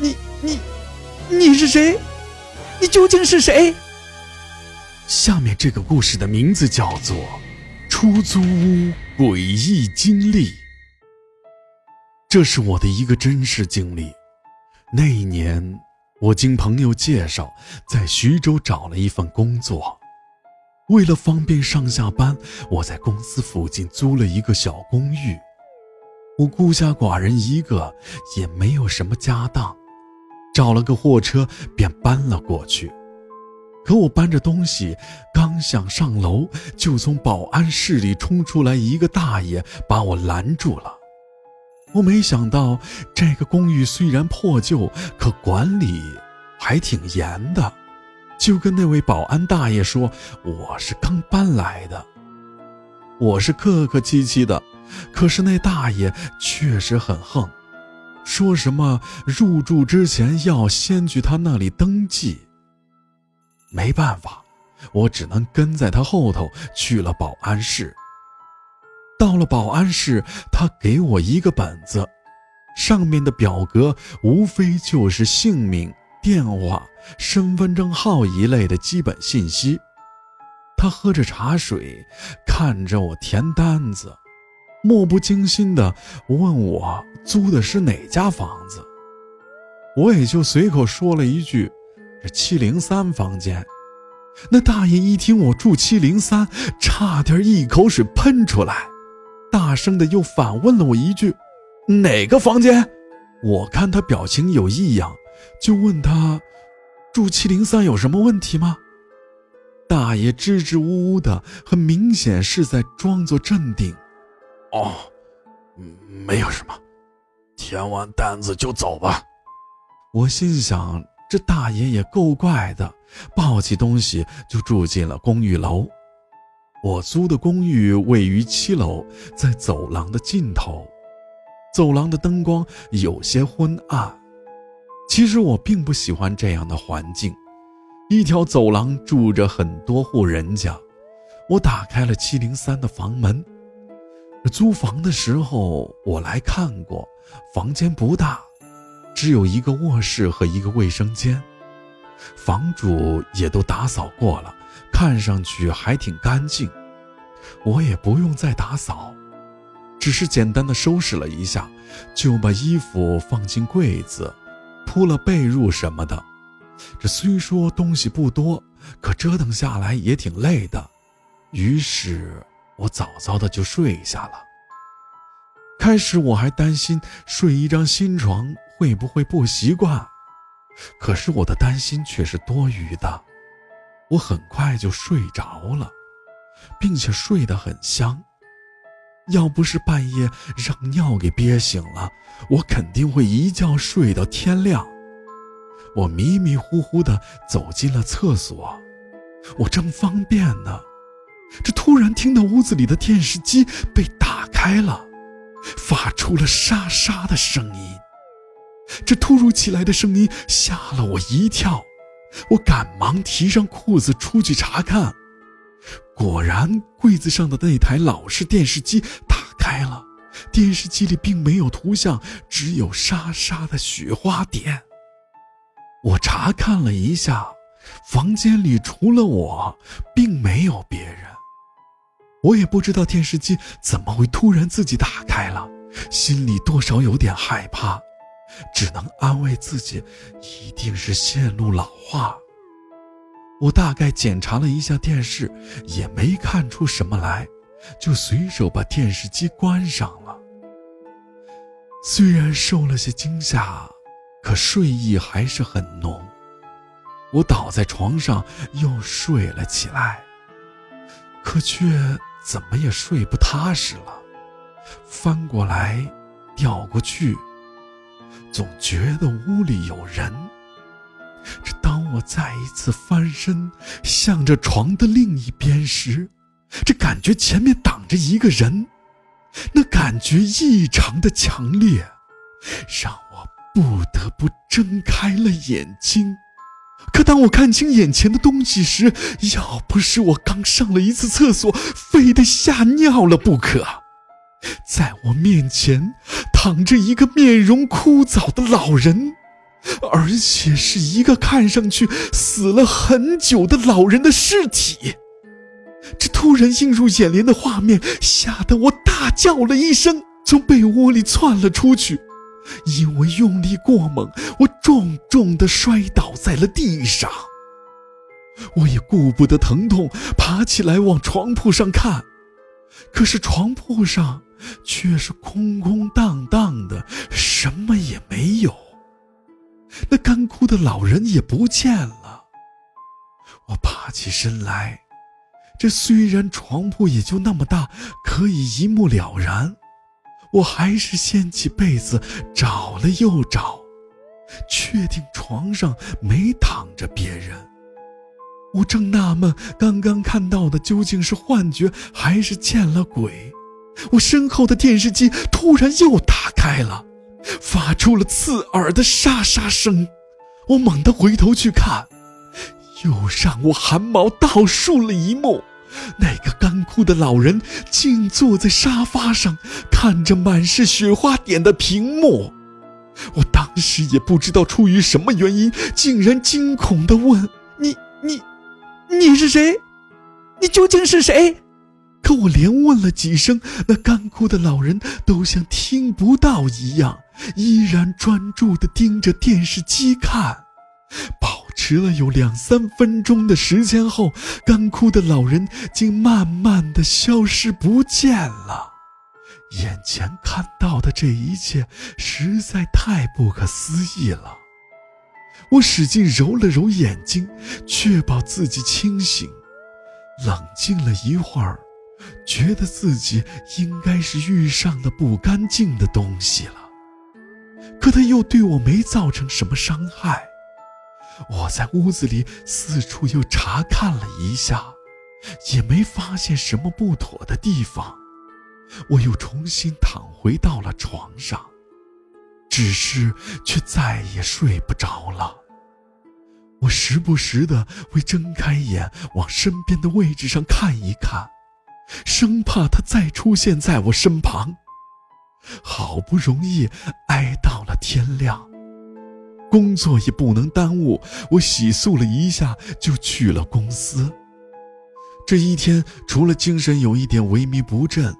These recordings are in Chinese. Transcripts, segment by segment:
你你你是谁？你究竟是谁？下面这个故事的名字叫做《出租屋诡异经历》。这是我的一个真实经历。那一年，我经朋友介绍，在徐州找了一份工作。为了方便上下班，我在公司附近租了一个小公寓。我孤家寡人一个，也没有什么家当。找了个货车便搬了过去，可我搬着东西刚想上楼，就从保安室里冲出来一个大爷，把我拦住了。我没想到这个公寓虽然破旧，可管理还挺严的，就跟那位保安大爷说我是刚搬来的。我是客客气气的，可是那大爷确实很横。说什么入住之前要先去他那里登记。没办法，我只能跟在他后头去了保安室。到了保安室，他给我一个本子，上面的表格无非就是姓名、电话、身份证号一类的基本信息。他喝着茶水，看着我填单子。漠不经心地问我租的是哪家房子，我也就随口说了一句：“是七零三房间。”那大爷一听我住七零三，差点一口水喷出来，大声的又反问了我一句：“哪个房间？”我看他表情有异样，就问他：“住七零三有什么问题吗？”大爷支支吾吾的，很明显是在装作镇定。哦，没有什么，填完单子就走吧。我心想，这大爷也够怪的，抱起东西就住进了公寓楼。我租的公寓位于七楼，在走廊的尽头，走廊的灯光有些昏暗。其实我并不喜欢这样的环境。一条走廊住着很多户人家，我打开了七零三的房门。租房的时候我来看过，房间不大，只有一个卧室和一个卫生间，房主也都打扫过了，看上去还挺干净。我也不用再打扫，只是简单的收拾了一下，就把衣服放进柜子，铺了被褥什么的。这虽说东西不多，可折腾下来也挺累的，于是。我早早的就睡下了。开始我还担心睡一张新床会不会不习惯，可是我的担心却是多余的。我很快就睡着了，并且睡得很香。要不是半夜让尿给憋醒了，我肯定会一觉睡到天亮。我迷迷糊糊的走进了厕所，我正方便呢。这突然听到屋子里的电视机被打开了，发出了沙沙的声音。这突如其来的声音吓了我一跳，我赶忙提上裤子出去查看。果然，柜子上的那台老式电视机打开了，电视机里并没有图像，只有沙沙的雪花点。我查看了一下，房间里除了我，并没有别人。我也不知道电视机怎么会突然自己打开了，心里多少有点害怕，只能安慰自己，一定是线路老化。我大概检查了一下电视，也没看出什么来，就随手把电视机关上了。虽然受了些惊吓，可睡意还是很浓。我倒在床上又睡了起来，可却。怎么也睡不踏实了，翻过来，调过去，总觉得屋里有人。这当我再一次翻身，向着床的另一边时，这感觉前面挡着一个人，那感觉异常的强烈，让我不得不睁开了眼睛。可当我看清眼前的东西时，要不是我刚上了一次厕所，非得吓尿了不可。在我面前躺着一个面容枯槁的老人，而且是一个看上去死了很久的老人的尸体。这突然映入眼帘的画面，吓得我大叫了一声，从被窝里窜了出去。因为用力过猛，我重重地摔倒在了地上。我也顾不得疼痛，爬起来往床铺上看，可是床铺上却是空空荡荡的，什么也没有。那干枯的老人也不见了。我爬起身来。这虽然床铺也就那么大，可以一目了然，我还是掀起被子找了又找，确定床上没躺着别人。我正纳闷刚刚看到的究竟是幻觉还是见了鬼，我身后的电视机突然又打开了，发出了刺耳的沙沙声。我猛地回头去看。又让我汗毛倒竖了一幕，那个干枯的老人竟坐在沙发上，看着满是雪花点的屏幕。我当时也不知道出于什么原因，竟然惊恐地问：“你、你、你是谁？你究竟是谁？”可我连问了几声，那干枯的老人都像听不到一样，依然专注地盯着电视机看。迟了有两三分钟的时间后，干枯的老人竟慢慢的消失不见了。眼前看到的这一切实在太不可思议了。我使劲揉了揉眼睛，确保自己清醒，冷静了一会儿，觉得自己应该是遇上了不干净的东西了。可他又对我没造成什么伤害。我在屋子里四处又查看了一下，也没发现什么不妥的地方。我又重新躺回到了床上，只是却再也睡不着了。我时不时的会睁开眼往身边的位置上看一看，生怕他再出现在我身旁。好不容易挨到了天亮。工作也不能耽误，我洗漱了一下就去了公司。这一天除了精神有一点萎靡不振，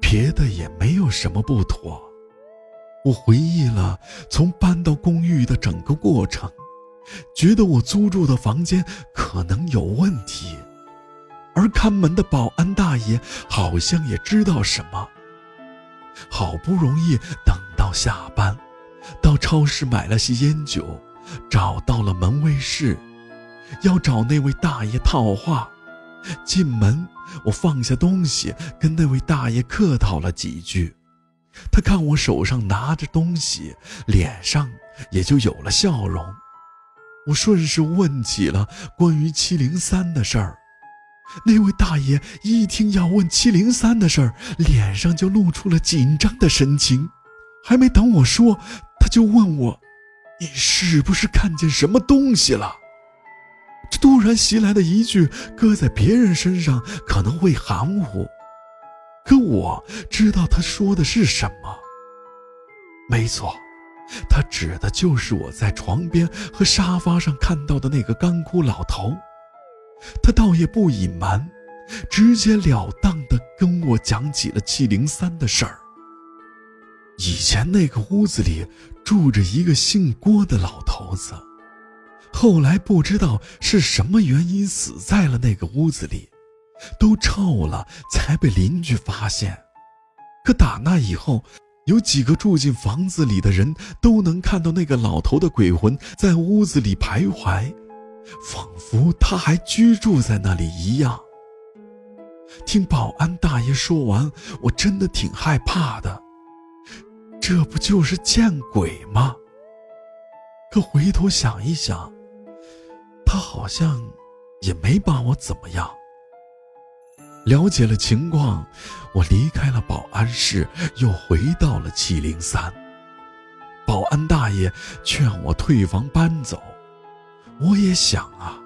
别的也没有什么不妥。我回忆了从搬到公寓的整个过程，觉得我租住的房间可能有问题，而看门的保安大爷好像也知道什么。好不容易等到下班。到超市买了些烟酒，找到了门卫室，要找那位大爷套话。进门，我放下东西，跟那位大爷客套了几句。他看我手上拿着东西，脸上也就有了笑容。我顺势问起了关于七零三的事儿。那位大爷一听要问七零三的事儿，脸上就露出了紧张的神情。还没等我说。他就问我：“你是不是看见什么东西了？”这突然袭来的一句，搁在别人身上可能会含糊，可我知道他说的是什么。没错，他指的就是我在床边和沙发上看到的那个干枯老头。他倒也不隐瞒，直截了当的跟我讲起了七零三的事儿。以前那个屋子里住着一个姓郭的老头子，后来不知道是什么原因死在了那个屋子里，都臭了才被邻居发现。可打那以后，有几个住进房子里的人都能看到那个老头的鬼魂在屋子里徘徊，仿佛他还居住在那里一样。听保安大爷说完，我真的挺害怕的。这不就是见鬼吗？可回头想一想，他好像也没把我怎么样。了解了情况，我离开了保安室，又回到了七零三。保安大爷劝我退房搬走，我也想啊，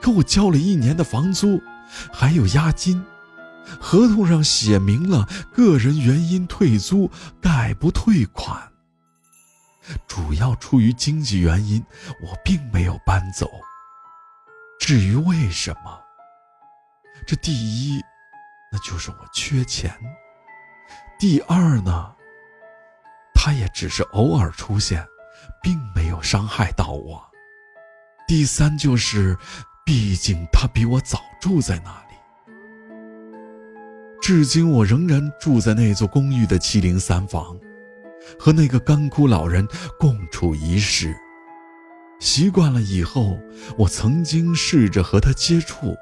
可我交了一年的房租，还有押金。合同上写明了个人原因退租，概不退款。主要出于经济原因，我并没有搬走。至于为什么，这第一，那就是我缺钱；第二呢，他也只是偶尔出现，并没有伤害到我；第三就是，毕竟他比我早住在那。至今我仍然住在那座公寓的七零三房。和那个干枯老人共处一室，习惯了以后，我曾经试着和他接触，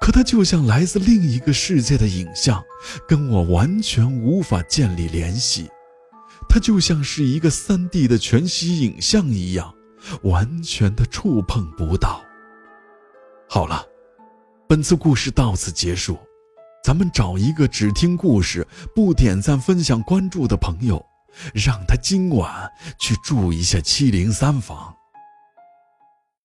可他就像来自另一个世界的影像，跟我完全无法建立联系。他就像是一个三 D 的全息影像一样，完全的触碰不到。好了，本次故事到此结束，咱们找一个只听故事不点赞、分享、关注的朋友。让他今晚去住一下七零三房。